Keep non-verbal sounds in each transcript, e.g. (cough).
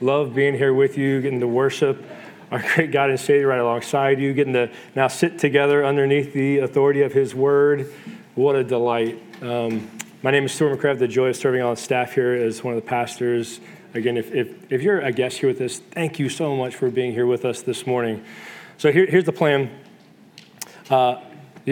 Love being here with you, getting to worship our great God and Savior right alongside you, getting to now sit together underneath the authority of His Word. What a delight. Um, my name is Stuart McCrabb, the joy of serving on staff here as one of the pastors. Again, if, if, if you're a guest here with us, thank you so much for being here with us this morning. So here, here's the plan. Uh,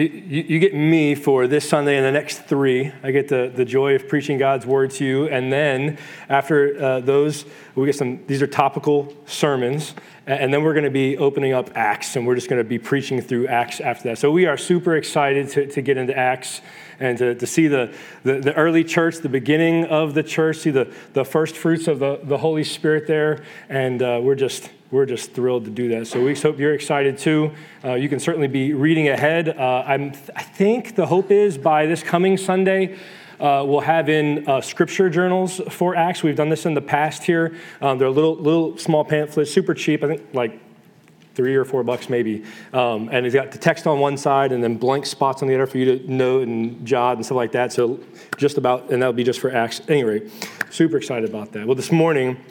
you, you, get me for this Sunday and the next three. I get the, the joy of preaching God's word to you. And then after uh, those, we get some, these are topical sermons. And then we're going to be opening up Acts, and we're just going to be preaching through Acts after that. So we are super excited to, to get into Acts and to, to see the, the, the, early church, the beginning of the church, see the, the first fruits of the, the Holy Spirit there. And uh, we're just we're just thrilled to do that. So we hope you're excited too. Uh, you can certainly be reading ahead. Uh, i think the hope is by this coming Sunday, uh, we'll have in uh, scripture journals for Acts. We've done this in the past here. Um, they're little, little small pamphlets, super cheap. I think like three or four bucks maybe. Um, and it's got the text on one side and then blank spots on the other for you to note and jot and stuff like that. So just about, and that'll be just for Acts. Anyway, super excited about that. Well, this morning,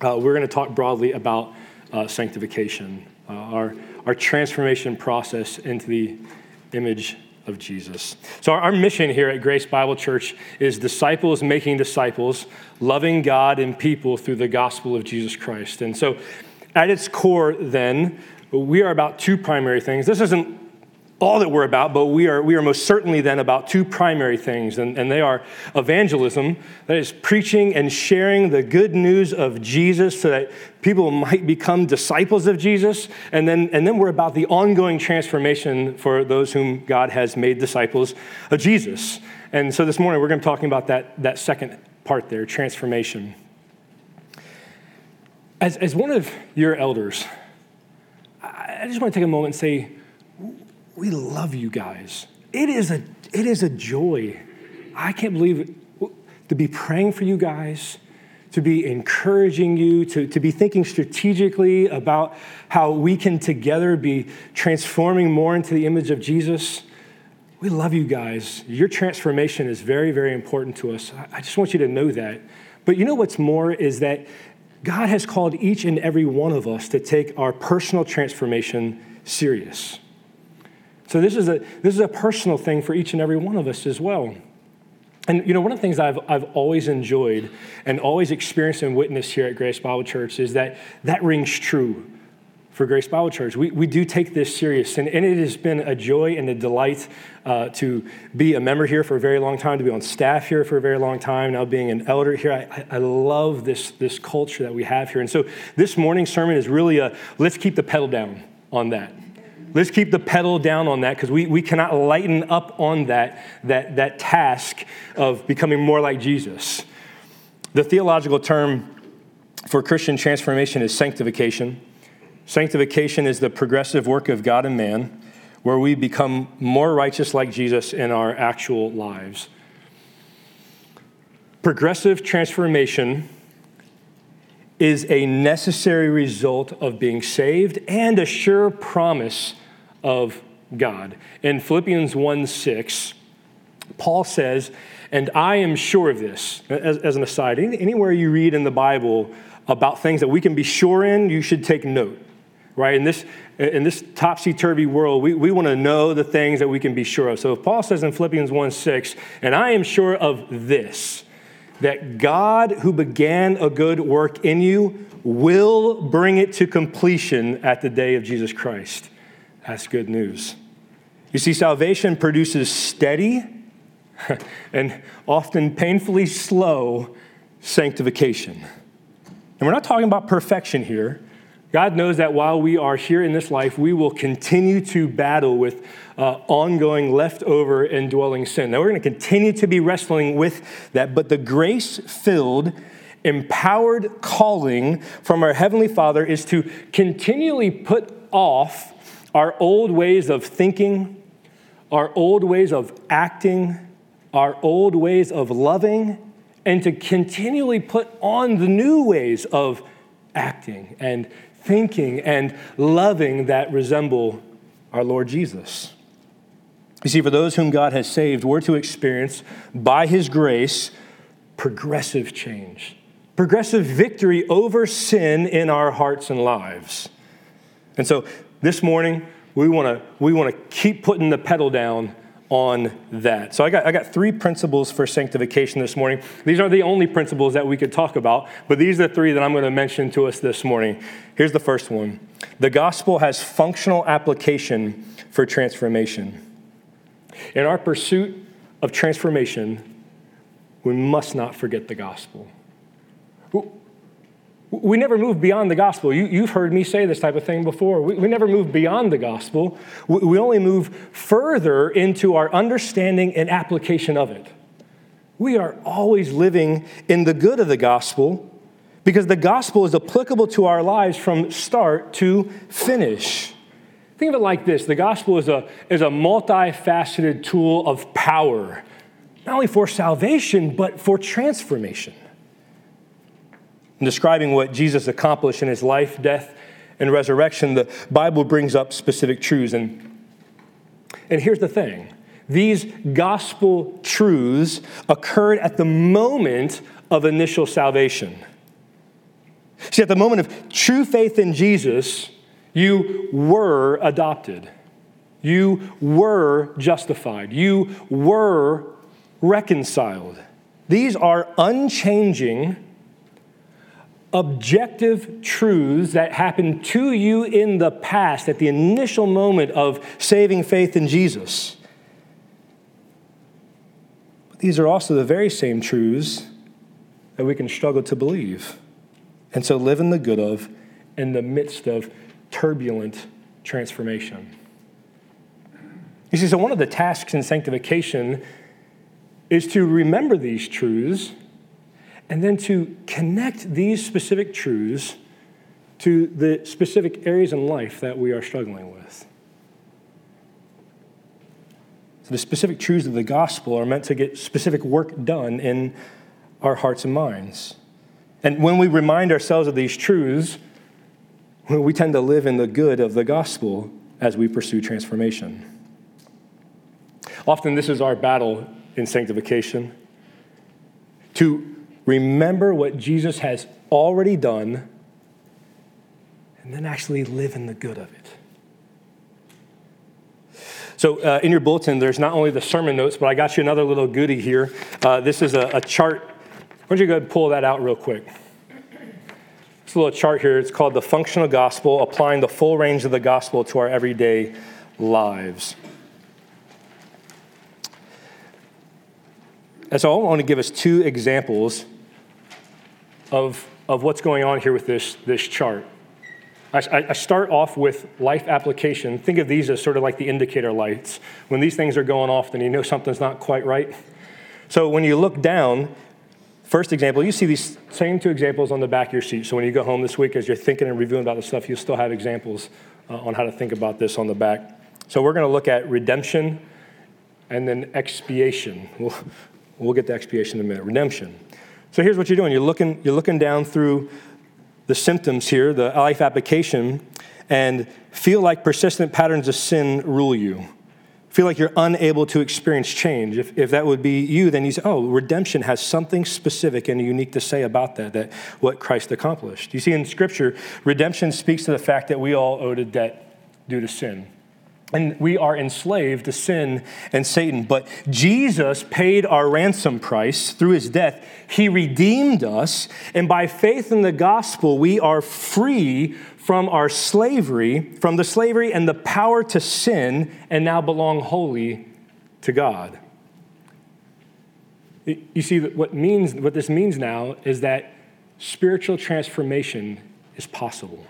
uh, we're going to talk broadly about uh, sanctification, uh, our, our transformation process into the image of Jesus. So, our, our, mission here at Grace Bible Church is disciples making disciples, loving God and people through the gospel of Jesus Christ. And so, at its core, then, we are about two primary things. This isn't all that we're about, but we are, we are most certainly then about two primary things, and, and they are evangelism, that is, preaching and sharing the good news of Jesus so that people might become disciples of Jesus, and then, and then we're about the ongoing transformation for those whom God has made disciples of Jesus. And so this morning we're going to be talking about that, that second part there transformation. As, as one of your elders, I just want to take a moment and say, we love you guys. It is a, it is a joy. I can't believe it. To be praying for you guys, to be encouraging you, to, to be thinking strategically about how we can together be transforming more into the image of Jesus. We love you guys. Your transformation is very, very important to us. I just want you to know that. But you know what's more is that God has called each and every one of us to take our personal transformation serious. So this is a, this is a personal thing for each and every one of us as well. And you know, one of the things I've, I've always enjoyed and always experienced and witnessed here at Grace Bible Church is that that rings true for Grace Bible Church. We, we do take this serious, and, and it has been a joy and a delight uh, to be a member here for a very long time, to be on staff here for a very long time, now being an elder here. I, I love this, this culture that we have here. And so this morning's sermon is really a let's keep the pedal down on that. Let's keep the pedal down on that because we, we cannot lighten up on that, that, that task of becoming more like Jesus. The theological term for Christian transformation is sanctification. Sanctification is the progressive work of God and man where we become more righteous like Jesus in our actual lives. Progressive transformation is a necessary result of being saved and a sure promise of God. In Philippians 1 6, Paul says, and I am sure of this, as, as an aside, anywhere you read in the Bible about things that we can be sure in, you should take note, right? In this, in this topsy turvy world, we, we want to know the things that we can be sure of. So if Paul says in Philippians 1 6, and I am sure of this, that God who began a good work in you will bring it to completion at the day of Jesus Christ. That's good news. You see, salvation produces steady (laughs) and often painfully slow sanctification. And we're not talking about perfection here. God knows that while we are here in this life, we will continue to battle with uh, ongoing leftover indwelling sin. Now, we're going to continue to be wrestling with that, but the grace filled, empowered calling from our Heavenly Father is to continually put off our old ways of thinking, our old ways of acting, our old ways of loving, and to continually put on the new ways of acting and thinking and loving that resemble our Lord Jesus. You see, for those whom God has saved, we're to experience by His grace progressive change. progressive victory over sin in our hearts and lives. And so this morning, we want to we want to keep putting the pedal down on that. So I got, I got three principles for sanctification this morning. These are the only principles that we could talk about, but these are the three that I'm going to mention to us this morning. Here's the first one The gospel has functional application for transformation. In our pursuit of transformation, we must not forget the gospel. We never move beyond the gospel. You, have heard me say this type of thing before. We, we never move beyond the gospel. We, we only move further into our understanding and application of it. We are always living in the good of the gospel because the gospel is applicable to our lives from start to finish. Think of it like this the gospel is a, is a multifaceted tool of power, not only for salvation, but for transformation. In describing what Jesus accomplished in his life, death, and resurrection, the Bible brings up specific truths. And, and here's the thing these gospel truths occurred at the moment of initial salvation. See, at the moment of true faith in Jesus, you were adopted. You were justified. You were reconciled. These are unchanging objective truths that happened to you in the past at the initial moment of saving faith in Jesus. But these are also the very same truths that we can struggle to believe. And so live in the good of in the midst of turbulent transformation. You see, so one of the tasks in sanctification is to remember these truths and then to connect these specific truths to the specific areas in life that we are struggling with. So the specific truths of the gospel are meant to get specific work done in our hearts and minds. And when we remind ourselves of these truths, we tend to live in the good of the gospel as we pursue transformation. Often, this is our battle in sanctification to remember what Jesus has already done, and then actually live in the good of it. So, uh, in your bulletin, there's not only the sermon notes, but I got you another little goodie here. Uh, this is a, a chart. Why don't you go ahead and pull that out real quick? It's a little chart here. It's called the Functional Gospel, applying the full range of the gospel to our everyday lives. And so I want to give us two examples of, of what's going on here with this, this chart. I, I, start off with life application. Think of these as sort of like the indicator lights. When these things are going off, then you know something's not quite right. So when you look down, first example, you see these same two examples on the back of your seat. So when you go home this week, as you're thinking and reviewing about the stuff, you'll still have examples uh, on how to think about this on the back. So we're going to look at redemption and then expiation. We'll, we'll get to expiation in a minute. Redemption. So here's what you're doing you're looking, you're looking down through the symptoms here, the life application, and feel like persistent patterns of sin rule you. Feel like you're unable to experience change. If, if that would be you, then you say, oh, redemption has something specific and unique to say about that, that what Christ accomplished. You see, in Scripture, redemption speaks to the fact that we all owed a debt due to sin and we are enslaved to sin and Satan. But Jesus paid our ransom price through his death. He redeemed us, and by faith in the gospel, we are free from our slavery, from the slavery and the power to sin, and now belong wholly to God. You see, what, means, what this means now is that spiritual transformation is possible.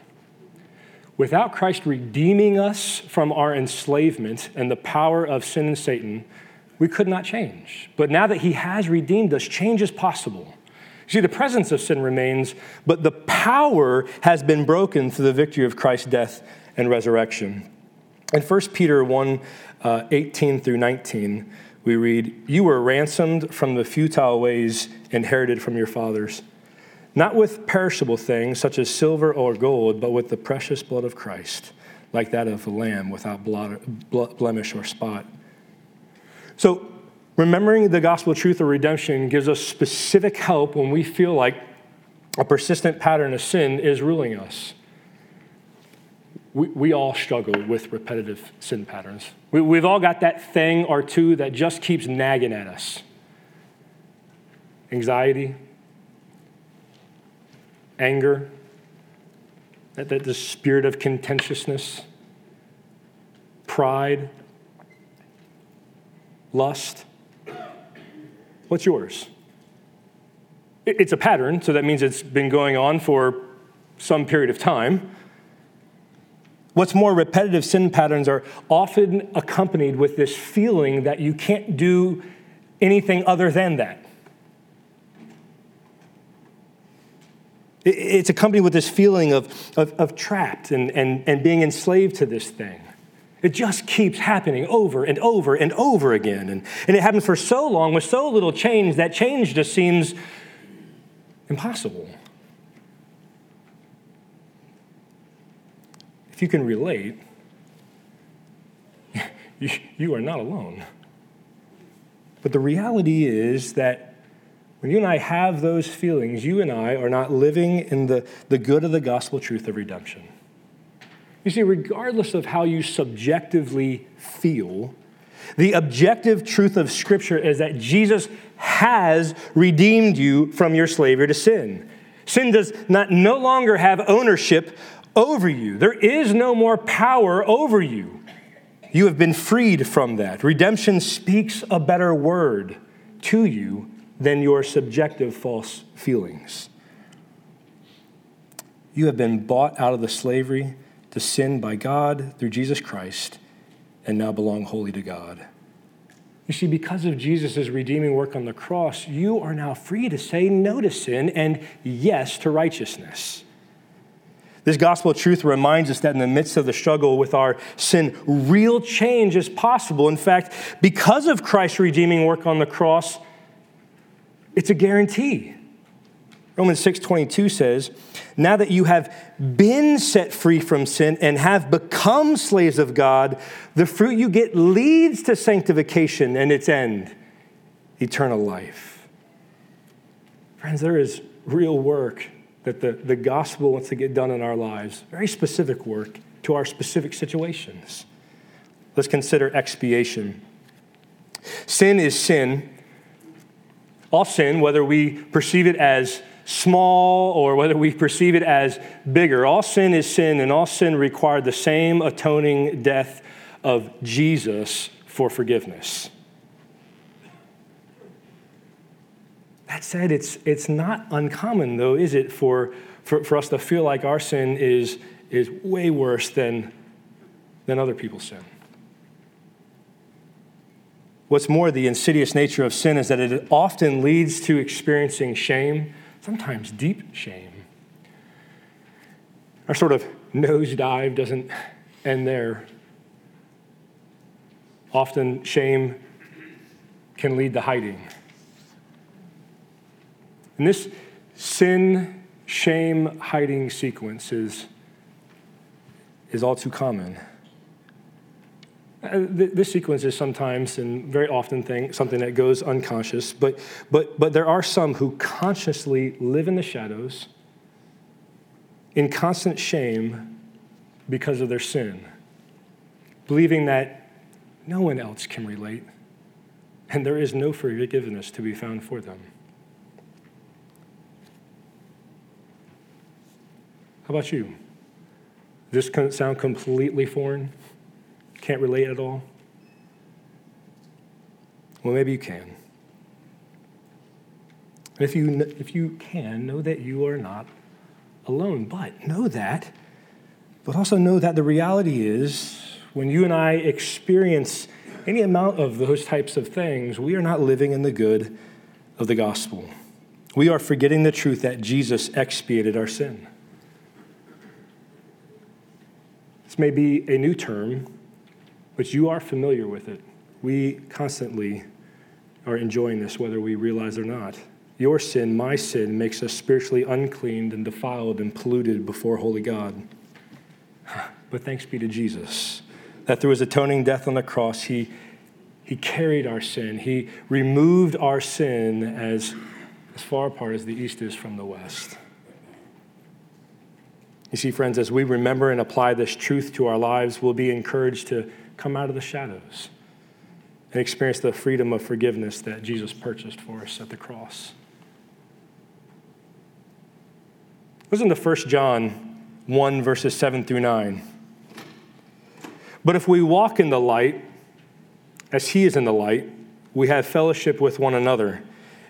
Without Christ redeeming us from our enslavement and the power of sin and Satan, we could not change. But now that He has redeemed us, change is possible. See, the presence of sin remains, but the power has been broken through the victory of Christ's death and resurrection. In 1 Peter 1 uh, 18 through 19, we read, You were ransomed from the futile ways inherited from your fathers not with perishable things such as silver or gold, but with the precious blood of Christ, like that of a lamb without blemish or spot. So, remembering the gospel truth of redemption gives us specific help when we feel like a persistent pattern of sin is ruling us. We, we all struggle with repetitive sin patterns. We, we've all got that thing or two that just keeps nagging at us anxiety, anger, that, that the spirit of contentiousness, pride, lust. What's yours? It's a pattern, so that means it's been going on for some period of time. What's more, repetitive sin patterns are often accompanied with this feeling that you can't do anything other than that. It's accompanied with this feeling of, of, of, trapped and, and, and being enslaved to this thing. It just keeps happening over and over and over again. And, and it happens for so long with so little change that change just seems impossible. If you can relate, (laughs) you, you are not alone. But the reality is that when you and I have those feelings, you and I are not living in the, the good of the gospel truth of redemption. You see, regardless of how you subjectively feel, the objective truth of Scripture is that Jesus has redeemed you from your slavery to sin. Sin does not no longer have ownership over you. There is no more power over you. You have been freed from that. Redemption speaks a better word to you than your subjective false feelings. You have been bought out of the slavery to sin by God through Jesus Christ and now belong wholly to God. You see, because of Jesus' redeeming work on the cross, you are now free to say no to sin and yes to righteousness. This gospel truth reminds us that in the midst of the struggle with our sin, real change is possible. In fact, because of Christ's redeeming work on the cross, it's a guarantee. Romans 6:22 says, "Now that you have been set free from sin and have become slaves of God, the fruit you get leads to sanctification and its end, eternal life." Friends, there is real work that the, the gospel wants to get done in our lives, very specific work to our specific situations. Let's consider expiation. Sin is sin. All sin, whether we perceive it as small or whether we perceive it as bigger. All sin is sin, and all sin required the same atoning death of Jesus for forgiveness. That said, it's, it's not uncommon, though, is it, for, for, for us to feel like our sin is, is way worse than, than other people's sin. What's more, the insidious nature of sin is that it often leads to experiencing shame sometimes deep shame. Our sort of nosedive doesn't end there. Often, shame can lead to hiding. And this sin, shame, hiding sequence is, is all too common. Uh, this sequence is sometimes and very often thing, something that goes unconscious, but, but, but there are some who consciously live in the shadows in constant shame because of their sin, believing that no one else can relate and there is no forgiveness to be found for them. How about you? Does this sound completely foreign? Can't relate at all? Well, maybe you can. And if you, if you can, know that you are not alone. But know that, but also know that the reality is when you and I experience any amount of those types of things, we are not living in the good of the gospel. We are forgetting the truth that Jesus expiated our sin. This may be a new term but you are familiar with it. We constantly are enjoying this, whether we realize or not. Your sin, my sin, makes us spiritually uncleaned and defiled and polluted before holy God. (sighs) But thanks be to Jesus that through his atoning death on the cross, he, he carried our sin. He removed our sin as, as far apart as the east is from the west. You see, friends, as we remember and apply this truth to our lives, we'll be encouraged to come out of the shadows and experience the freedom of forgiveness that Jesus purchased for us at the cross. Listen to 1 John 1, verses 7 through 9. But if we walk in the light, as he is in the light, we have fellowship with one another,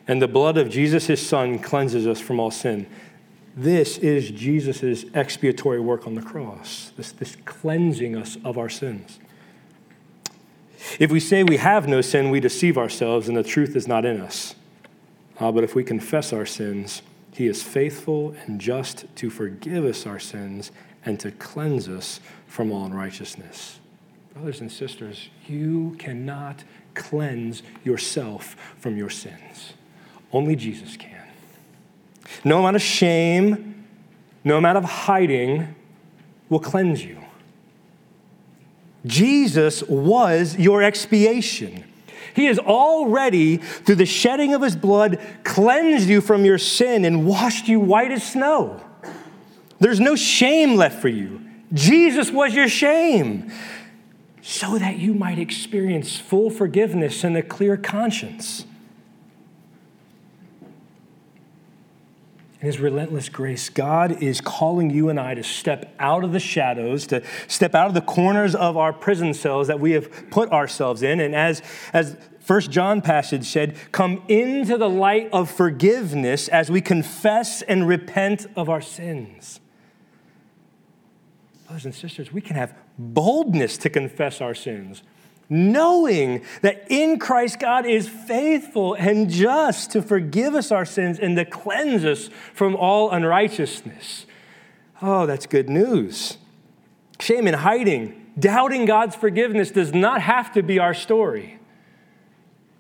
and the blood of Jesus, his son, cleanses us from all sin. This is Jesus' expiatory work on the cross, this, this cleansing us of our sins. If we say we have no sin, we deceive ourselves, and the truth is not in us. Uh, but if we confess our sins, he is faithful and just to forgive us our sins and to cleanse us from all unrighteousness. Brothers and sisters, you cannot cleanse yourself from your sins. Only Jesus can. No amount of shame, no amount of hiding will cleanse you. Jesus was your expiation. He has already, through the shedding of his blood, cleansed you from your sin and washed you white as snow. There's no shame left for you. Jesus was your shame so that you might experience full forgiveness and a clear conscience. In His relentless grace, God is calling you and I to step out of the shadows, to step out of the corners of our prison cells that we have put ourselves in. And as, as First John passage said, come into the light of forgiveness as we confess and repent of our sins. Brothers and sisters, we can have boldness to confess our sins knowing that in Christ God is faithful and just to forgive us our sins and to cleanse us from all unrighteousness. Oh, that's good news. Shame and hiding, doubting God's forgiveness does not have to be our story.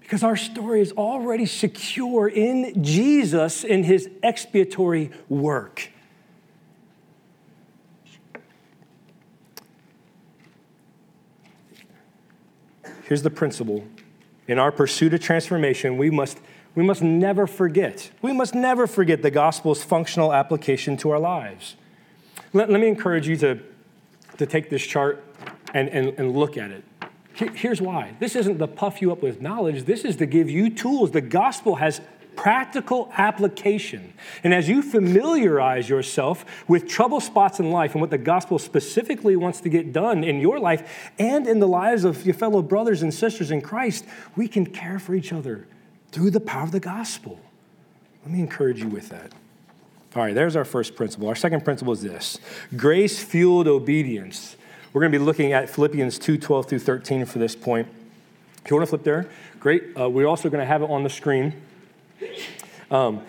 Because our story is already secure in Jesus in his expiatory work. Here's the principle in our pursuit of transformation, we must, we must never forget. We must never forget the gospel's functional application to our lives. Let, let me encourage you to, to take this chart and, and, and look at it. Here's why. This isn't to puff you up with knowledge, this is to give you tools. The gospel has practical application. And as you familiarize yourself with trouble spots in life and what the gospel specifically wants to get done in your life and in the lives of your fellow brothers and sisters in Christ, we can care for each other through the power of the gospel. Let me encourage you with that. All right, there's our first principle. Our second principle is this grace fueled obedience. We're going to be looking at Philippians 2 12 through 13 for this point. If you want to flip there, great. Uh, we're also going to have it on the screen. Um,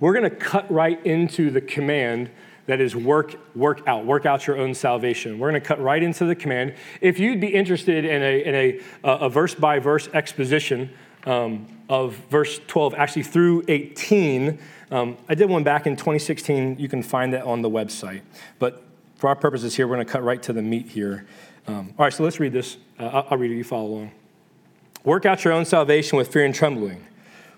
we're going to cut right into the command that is work work out work out your own salvation. We're going to cut right into the command. If you'd be interested in a, in a, a verse by verse exposition um, of verse 12 actually through 18 um, i did one back in 2016 you can find that on the website. But for our purposes here we're going to cut right to the meat here. Um, all right so let's read this. Uh, I'll, I'll read it. You follow along. Work out your own salvation with fear and trembling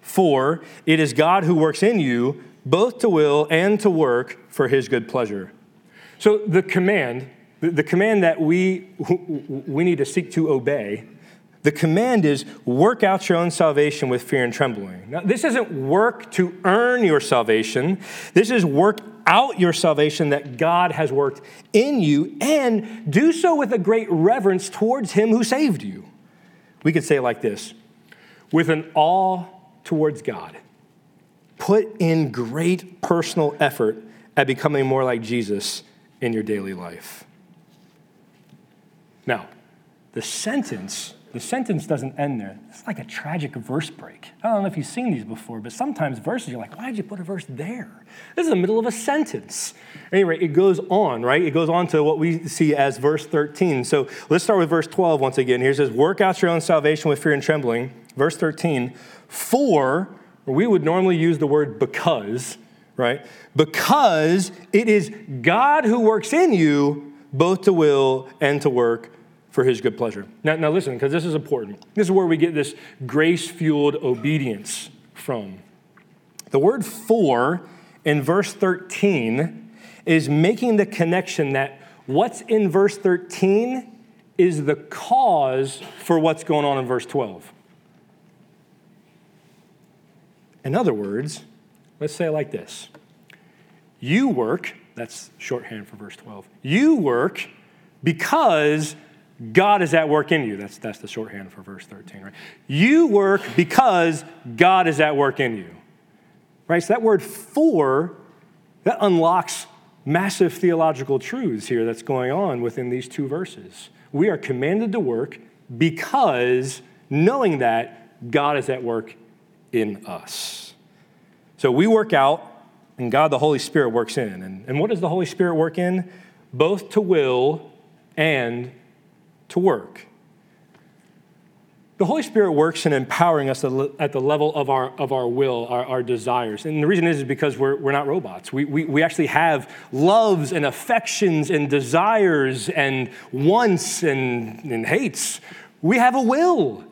for it is God who works in you both to will and to work for his good pleasure. So the command, the command that we, we need to seek to obey, the command is work out your own salvation with fear and trembling. Now, this isn't work to earn your salvation. This is work out your salvation that God has worked in you and do so with a great reverence towards him who saved you. We could say like this with an awe towards God. Put in great personal effort at becoming more like Jesus in your daily life. Now, the sentence, the sentence doesn't end there. It's like a tragic verse break. I don't know if you've seen these before, but sometimes verses, you're like, why did you put a verse there? This is the middle of a sentence. Anyway, it goes on, right? It goes on to what we see as verse 13. So let's start with verse 12 once again. Here it says, Work out your own salvation with fear and trembling. Verse 13, for, we would normally use the word because, right? Because it is God who works in you both to will and to work for his good pleasure. Now, now listen, because this is important. This is where we get this grace fueled obedience from. The word for in verse 13 is making the connection that what's in verse 13 is the cause for what's going on in verse 12. In other words, let's say it like this You work, that's shorthand for verse 12. You work because God is at work in you. That's, that's the shorthand for verse 13, right? You work because God is at work in you. Right? So that word for, that unlocks massive theological truths here that's going on within these two verses. We are commanded to work because knowing that God is at work in us. So we work out, and God the Holy Spirit works in. And, and what does the Holy Spirit work in? Both to will and to work. The Holy Spirit works in empowering us at the level of our, of our will, our, our desires. And the reason is, is because we're, we're not robots. We, we, we actually have loves and affections and desires and wants and, and hates. We have a will.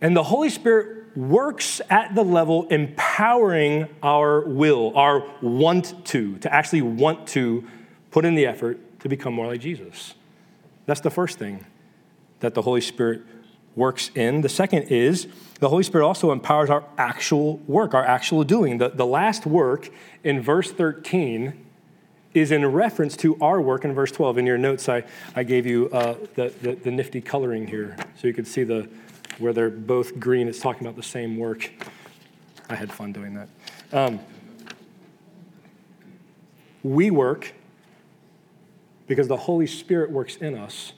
And the Holy Spirit works at the level empowering our will, our want to, to actually want to put in the effort to become more like Jesus. That's the first thing that the Holy Spirit works in. The second is the Holy Spirit also empowers our actual work, our actual doing. The, the last work in verse 13 is in reference to our work in verse 12. In your notes, I, I gave you uh, the, the, the nifty coloring here so you could see the, where they're both green. It's talking about the same work. I had fun doing that. Um, we work because the Holy Spirit works in us,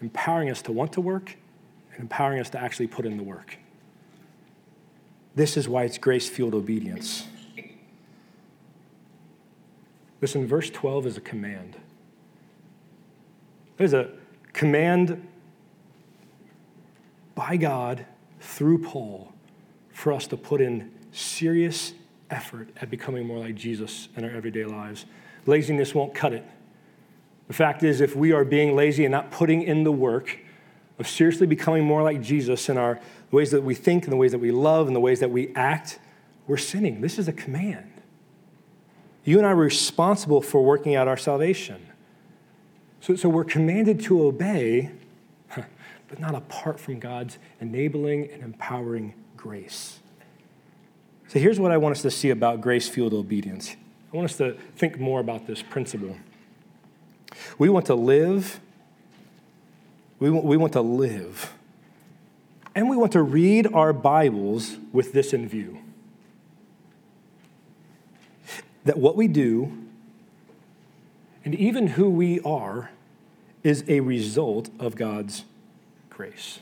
empowering us to want to work and empowering us to actually put in the work. This is why it's grace fueled obedience. Listen, verse 12 is a command. Is a command by God through Paul for us to put in serious effort at becoming more like Jesus in our everyday lives. Laziness won't cut it. The fact is, if we are being lazy and not putting in the work, of seriously becoming more like Jesus in our ways that we think and the ways that we love and the ways that we act, we're sinning. This is a command. You and I are responsible for working out our salvation. So, so we're commanded to obey, but not apart from God's enabling and empowering grace. So here's what I want us to see about grace fueled obedience. I want us to think more about this principle. We want to live we want, we want to live. And we want to read our Bibles with this in view that what we do and even who we are is a result of God's grace.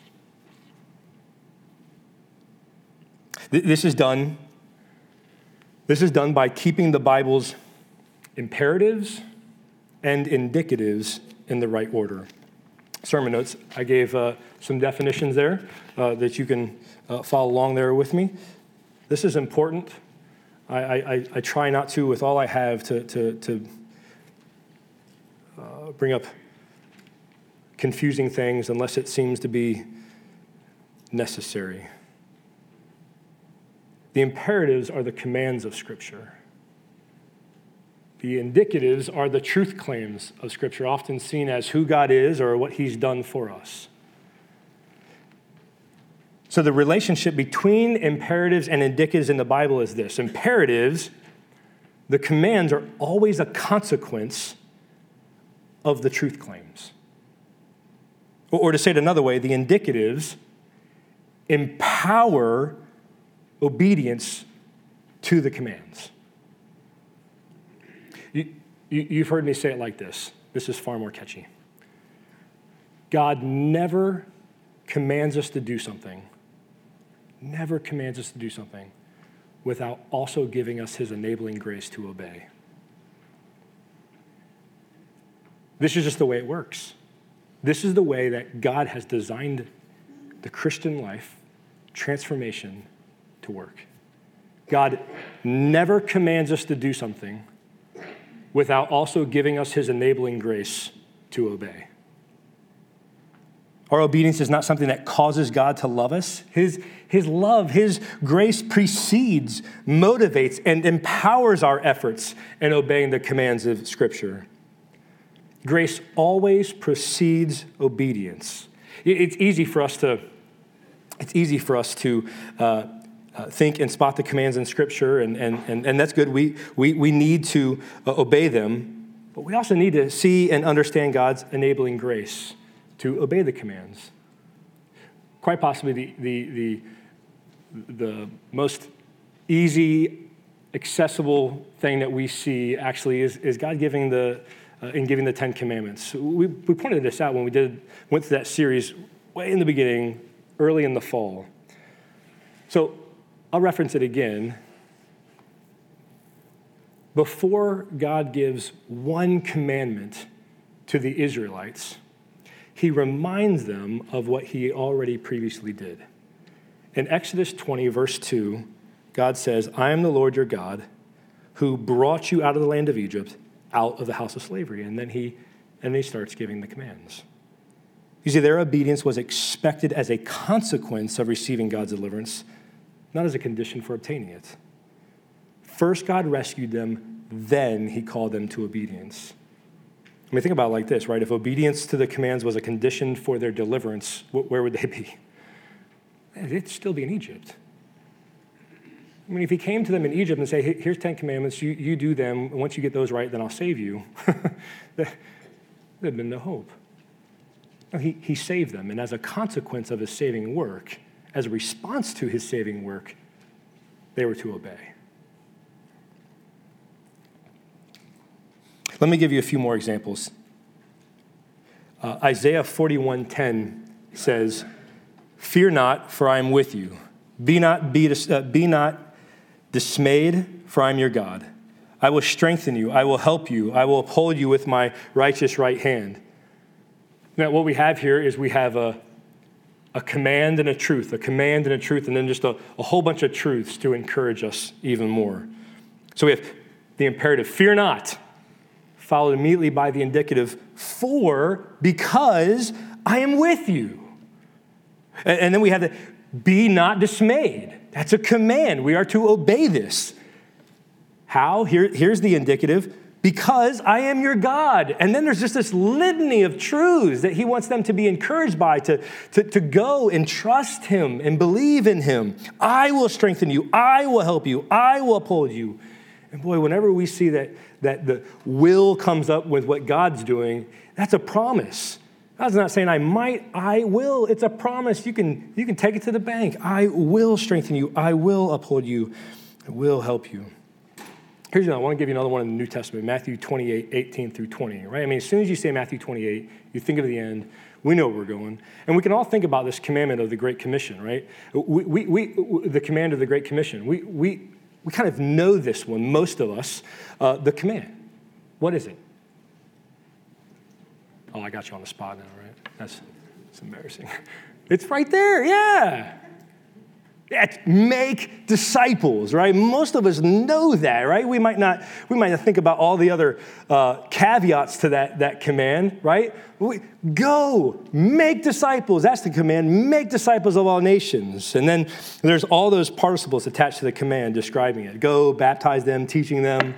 This is done. This is done by keeping the Bible's imperatives and indicatives in the right order sermon notes, I gave uh, some definitions there uh, that you can uh, follow along there with me. This is important. I, I, I, try not to, with all I have, to, to, to uh, bring up confusing things unless it seems to be necessary. The imperatives are the commands of Scripture. The indicatives are the truth claims of Scripture, often seen as who God is or what He's done for us. So, the relationship between imperatives and indicatives in the Bible is this imperatives, the commands are always a consequence of the truth claims. Or, to say it another way, the indicatives empower obedience to the commands. You, you, have heard me say it like this. This is far more catchy. God never commands us to do something, never commands us to do something without also giving us his enabling grace to obey. This is just the way it works. This is the way that God has designed the Christian life transformation to work. God never commands us to do something without also giving us his enabling grace to obey. Our obedience is not something that causes God to love us. His, his love, His grace precedes, motivates, and empowers our efforts in obeying the commands of Scripture. Grace always precedes obedience. It's easy for us to, it's easy for us to uh, uh, think and spot the commands in Scripture, and, and, and, and that's good. We, we, we need to uh, obey them, but we also need to see and understand God's enabling grace to obey the commands. Quite possibly the, the, the, the most easy, accessible thing that we see actually is, is God giving the, uh, in giving the Ten Commandments. We, we pointed this out when we did, went through that series way in the beginning, early in the fall. So I'll reference it again. Before God gives one commandment to the Israelites, he reminds them of what he already previously did. In Exodus 20, verse 2, God says, I am the Lord your God who brought you out of the land of Egypt, out of the house of slavery. And then he, and he starts giving the commands. You see, their obedience was expected as a consequence of receiving God's deliverance, not as a condition for obtaining it. First, God rescued them, then he called them to obedience. I mean, think about it like this, right? If obedience to the commands was a condition for their deliverance, where would they be? (laughs) They'd still be in Egypt. I mean, if he came to them in Egypt and say, here's 10 commandments, you, you do them, once you get those right, then I'll save you, (laughs) there'd been no hope. No, he, he saved them, and as a consequence of his saving work, as a response to his saving work, they were to obey. Let me give you a few more examples. Uh, Isaiah 41:10 says, "Fear not, for I am with you. Be not, be, uh, be not dismayed, for I am your God. I will strengthen you. I will help you. I will uphold you with my righteous right hand." Now, what we have here is we have a, a command and a truth, a command and a truth, and then just a, a whole bunch of truths to encourage us even more. So we have the imperative fear not followed immediately by the indicative for, because I am with you. And, and then we have the be not dismayed. That's a command. We are to obey this. How? Here, here's the indicative because I am your God. And then there's just this litany of truths that he wants them to be encouraged by, to, to, to go and trust him and believe in him. I will strengthen you. I will help you. I will uphold you. And boy, whenever we see that, that the will comes up with what God's doing, that's a promise. God's not saying I might, I will. It's a promise. You can, you can take it to the bank. I will strengthen you. I will uphold you. I will help you. Here's another. One I want to give you another one in the New Testament, Matthew 28, 18 through 20, right? I mean, as soon as you say Matthew 28, you think of the end. We know where we're going. And we can all think about this commandment of the Great Commission, right? We, we, we, the command of the Great Commission. We, we, we kind of know this one, most of us, uh, the command. What is it? Oh, I got you on the spot now, right? That's, that's embarrassing. (laughs) It's right there, yeah. That's make disciples, right? Most of us know that, right? We might not, we might not think about all the other uh, caveats to that, that command, right? We, go, make disciples. That's the command. Make disciples of all nations. And then there's all those participles attached to the command describing it. Go, baptize them, teaching them.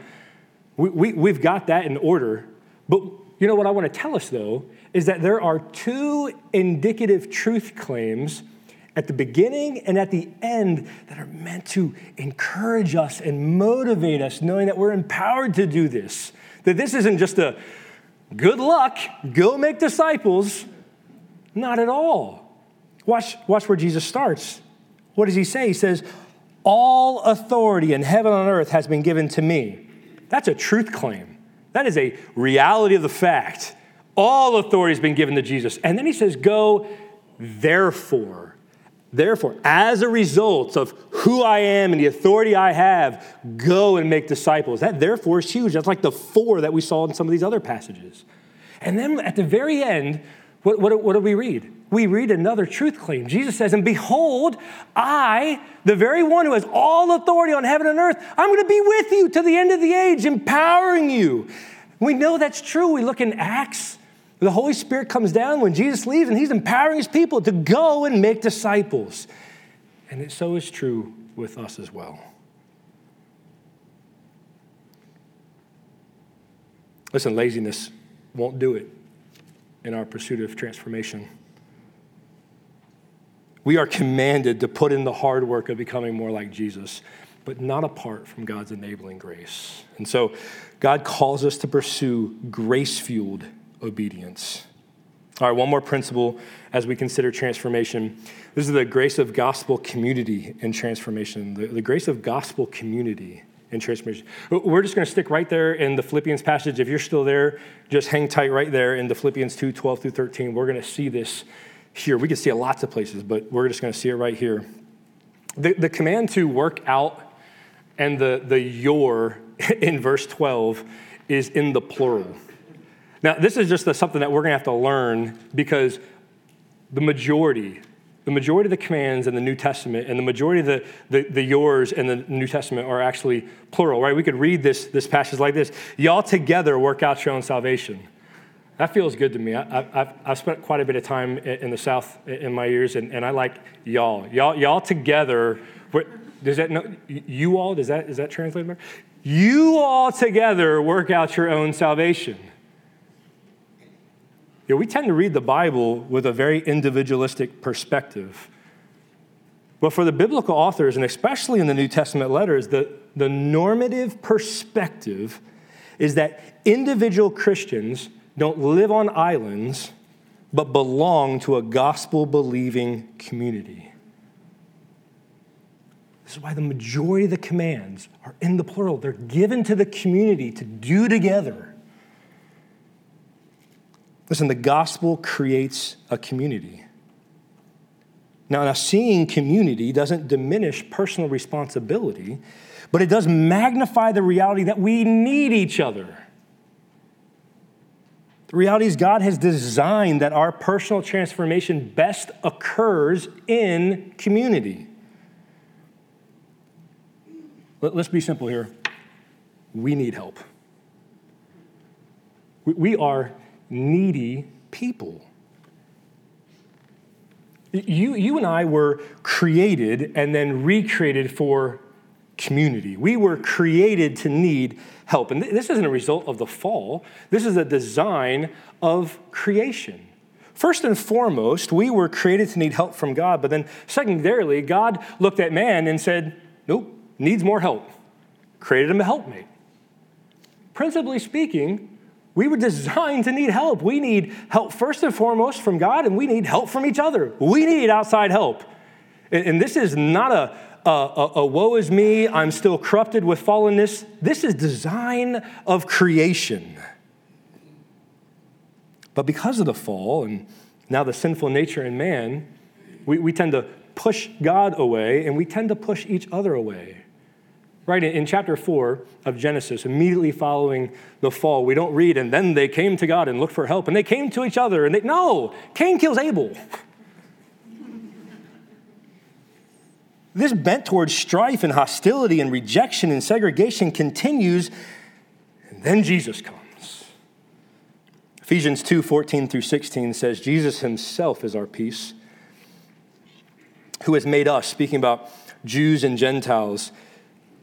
We, we, we've got that in order. But you know what I want to tell us, though, is that there are two indicative truth claims at the beginning and at the end that are meant to encourage us and motivate us, knowing that we're empowered to do this. That this isn't just a good luck, go make disciples. Not at all. Watch, watch where Jesus starts. What does he say? He says, All authority in heaven and earth has been given to me. That's a truth claim. That is a reality of the fact. All authority has been given to Jesus. And then he says, Go, therefore. Therefore, as a result of who I am and the authority I have, go and make disciples. That therefore is huge. That's like the for that we saw in some of these other passages. And then at the very end, what, what, what do we read? We read another truth claim. Jesus says, And behold, I, the very one who has all authority on heaven and earth, I'm going to be with you to the end of the age, empowering you. We know that's true. We look in Acts The Holy Spirit comes down when Jesus leaves and he's empowering his people to go and make disciples. And it so is true with us as well. Listen, laziness won't do it in our pursuit of transformation. We are commanded to put in the hard work of becoming more like Jesus, but not apart from God's enabling grace. And so, God calls us to pursue grace fueled obedience. All right, one more principle as we consider transformation. This is the grace of gospel community and transformation. The, the grace of gospel community and transformation. We're just going to stick right there in the Philippians passage. If you're still there, just hang tight right there in the Philippians 2 12 through 13. We're going to see this here. We can see it lots of places, but we're just going to see it right here. The, the command to work out and the, the your (laughs) in verse 12 is in the plural. Now, this is just something that we're going to have to learn because the majority, the majority of the commands in the New Testament and the majority of the, the, the, yours in the New Testament are actually plural, right? We could read this, this passage like this Y'all together work out your own salvation. That feels good to me. I, have I've spent quite a bit of time in the South in my years, and, and I like y'all. Y'all, y'all together. Does that no, you all? Does that is that translated? You all together work out your own salvation. You know, we tend to read the Bible with a very individualistic perspective. But for the biblical authors, and especially in the New Testament letters, the, the normative perspective is that individual Christians don't live on islands, but belong to a gospel believing community. This is why the majority of the commands are in the plural. They're given to the community to do together. Listen, the gospel creates a community. Now, now, seeing community doesn't diminish personal responsibility, but it does magnify the reality that we need each other. The reality is, God has designed that our personal transformation best occurs in community. Let's be simple here. We need help. We are needy people. You, you and I were created and then recreated for community. We were created to need help. And this isn't a result of the fall, this is a design of creation. First and foremost, we were created to need help from God, but then secondarily, God looked at man and said, Nope, needs more help. Created him a helpmate. Principally speaking, we were designed to need help. We need help first and foremost from God, and we need help from each other. We need outside help. And, this is not a, a, a, woe is me, I'm still corrupted with fallenness. This is design of creation. But because of the fall and now the sinful nature in man, we, we tend to push God away and we tend to push each other away. Right, in chapter 4 of Genesis, immediately following the fall, we don't read, and then they came to God and looked for help, and they came to each other, and they, no, Cain kills Abel. (laughs) this bent towards strife and hostility and rejection and segregation continues, and then Jesus comes. Ephesians 2 14 through 16 says, Jesus himself is our peace, who has made us, speaking about Jews and Gentiles,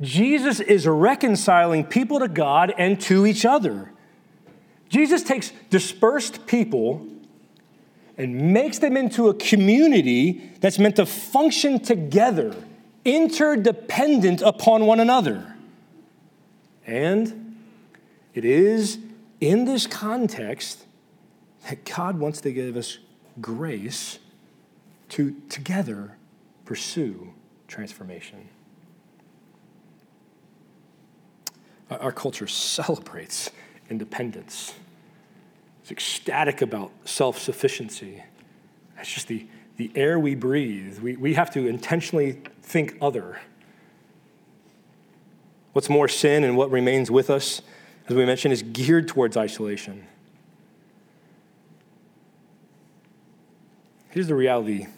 Jesus is reconciling people to God and to each other. Jesus takes dispersed people and makes them into a community that's meant to function together, interdependent upon one another. And it is in this context that God wants to give us grace to together pursue transformation. Our culture celebrates independence. It's ecstatic about self sufficiency. It's just the, the air we breathe. We, we have to intentionally think other. What's more, sin and what remains with us, as we mentioned, is geared towards isolation. Here's the reality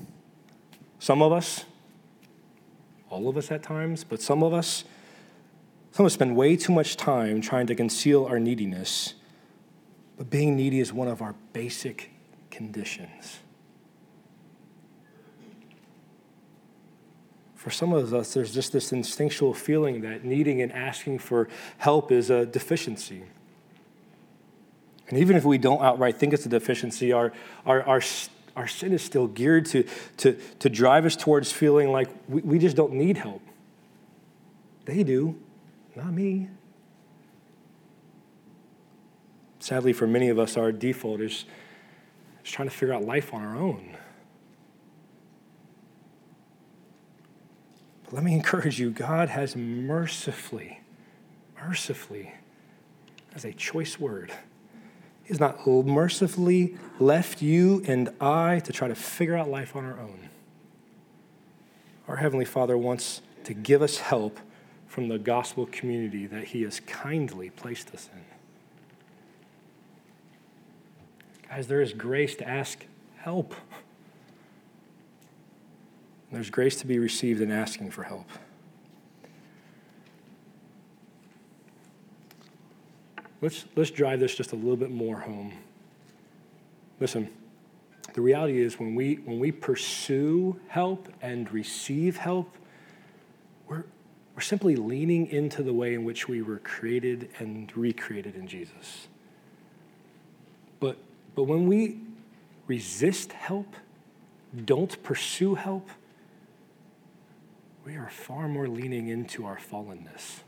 some of us, all of us at times, but some of us, some of us spend way too much time trying to conceal our neediness. But being needy is one of our basic conditions. For some of us, there's just this instinctual feeling that needing and asking for help is a deficiency. And even if we don't outright think it's a deficiency, our, our, our, our sin is still geared to, to, to drive us towards feeling like we, we just don't need help. They do, not me. Sadly, for many of us, our default is, is trying to figure out life on our own. But let me (laughs) encourage you God has mercifully, mercifully, as a choice word, He has not mercifully left you and I to try to figure out life on our own. Our Heavenly Father wants to give us help from the gospel community that He has kindly placed us in. Guys, there is grace to ask help. There's grace to be received in asking for help. Let's, let's drive this just a little bit more home. Listen, the reality is when we, when we pursue help and receive help, simply leaning into the way in which we were created and recreated in Jesus. But, but when we resist help, don't pursue help, we are far more leaning into our fallenness.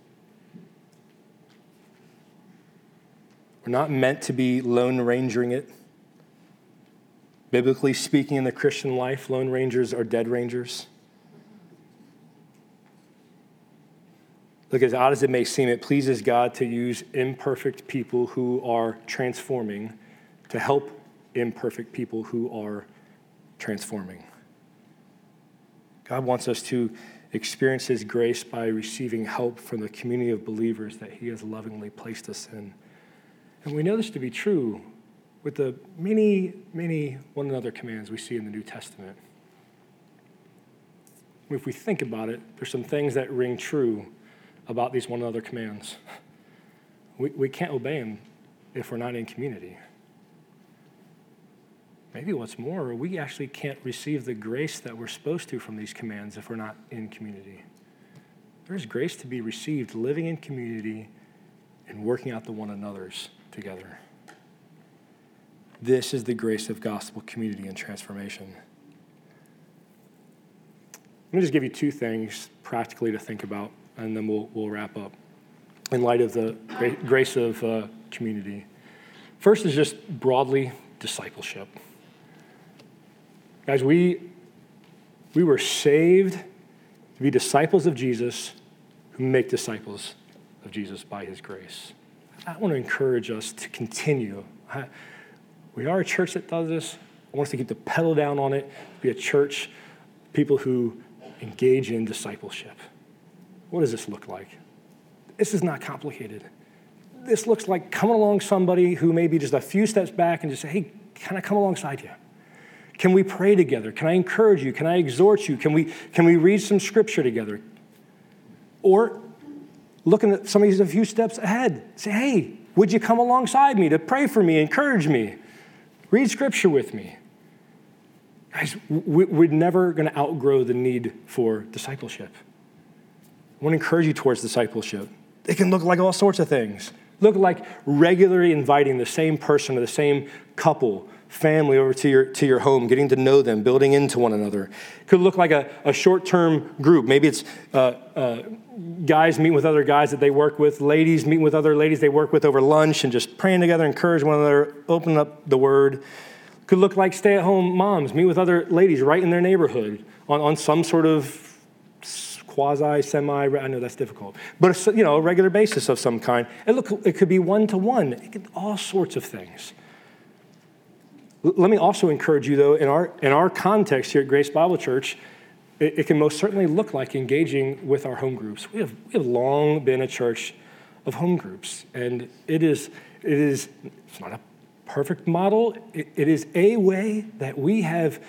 We're not meant to be lone rangering it. Biblically speaking, in the Christian life, lone rangers are dead rangers. Look, as odd as it may seem, it pleases God to use imperfect people who are transforming to help imperfect people who are transforming. God wants us to experience His grace by receiving help from the community of believers that He has lovingly placed us in. And we know this to be true with the many, many one another commands we see in the New Testament. If we think about it, there's some things that ring true about these one another commands. We, we can't obey them if we're not in community. Maybe what's more, we actually can't receive the grace that we're supposed to from these commands if we're not in community. There's grace to be received living in community and working out the one another's together. This is the grace of gospel community and transformation. Let me just give you two things practically to think about, and then we'll, we'll wrap up in light of the grace of uh, community. First is just broadly discipleship. Guys, we, we were saved to be disciples of Jesus who make disciples of Jesus by his grace. I want to encourage us to continue. We are a church that does this. I want us to keep the pedal down on it, be a church, people who engage in discipleship. What does this look like? This is not complicated. This looks like coming along somebody who may be just a few steps back and just say, hey, can I come alongside you? Can we pray together? Can I encourage you? Can I exhort you? Can we, can we read some scripture together? Or looking at somebody who's a few steps ahead, say, hey, would you come alongside me to pray for me, encourage me, read scripture with me? Guys, we're never going to outgrow the need for discipleship. I want to encourage you towards discipleship. It can look like all sorts of things. Look like regularly inviting the same person or the same couple family over to your, to your home, getting to know them, building into one another. It could look like a, a short term group. Maybe it's uh, uh, guys meeting with other guys that they work with, ladies meeting with other ladies they work with over lunch and just praying together, encourage one another, open up the word. Could look like stay at home moms meet with other ladies right in their neighborhood on, on some sort of quasi semi i know that's difficult. But you know a regular basis of some kind. It, look, it could be one to one all sorts of things. Let me also encourage you, though, in our, in our context here at Grace Bible Church, it, it can most certainly look like engaging with our home groups. We have, we have long been a church of home groups, and it is, it is it's not a perfect model, it, it is a way that we have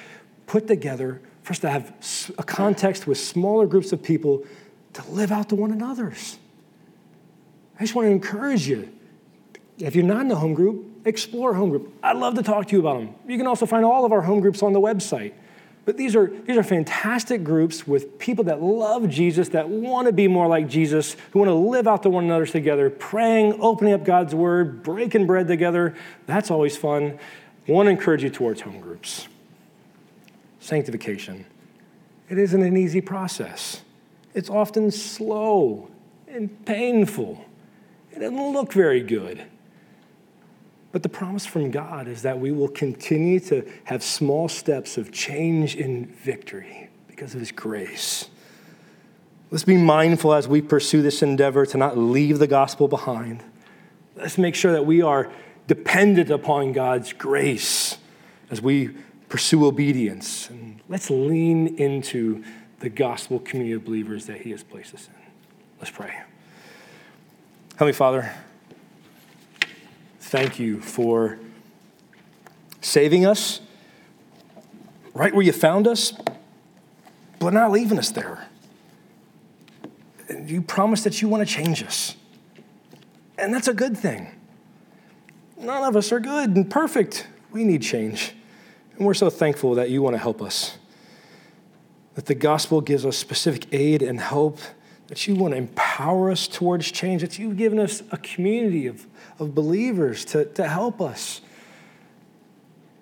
put together for us to have a context with smaller groups of people to live out to one another's. I just want to encourage you. If you're not in a home group, explore home group. I'd love to talk to you about them. You can also find all of our home groups on the website. But these are, these are fantastic groups with people that love Jesus, that want to be more like Jesus, who want to live out to one another together, praying, opening up God's word, breaking bread together. That's always fun. I want to encourage you towards home groups. Sanctification. It isn't an easy process. It's often slow and painful. It doesn't look very good. But the promise from God is that we will continue to have small steps of change in victory because of His grace. Let's be mindful as we pursue this endeavor to not leave the gospel behind. Let's make sure that we are dependent upon God's grace as we pursue obedience. And let's lean into the gospel community of believers that He has placed us in. Let's pray. Heavenly Father, thank you for saving us right where you found us, but not leaving us there. You promised that you want to change us. And that's a good thing. None of us are good and perfect. We need change. And we're so thankful that you want to help us. That the gospel gives us specific aid and help, that you want to empower us towards change, that you've given us a community of of believers to, to help us.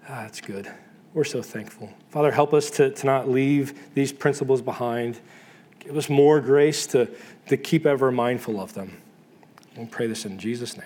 Ah, that's good. We're so thankful. Father, help us to, to not leave these principles behind. Give us more grace to, to keep ever mindful of them. We'll pray this in Jesus' name.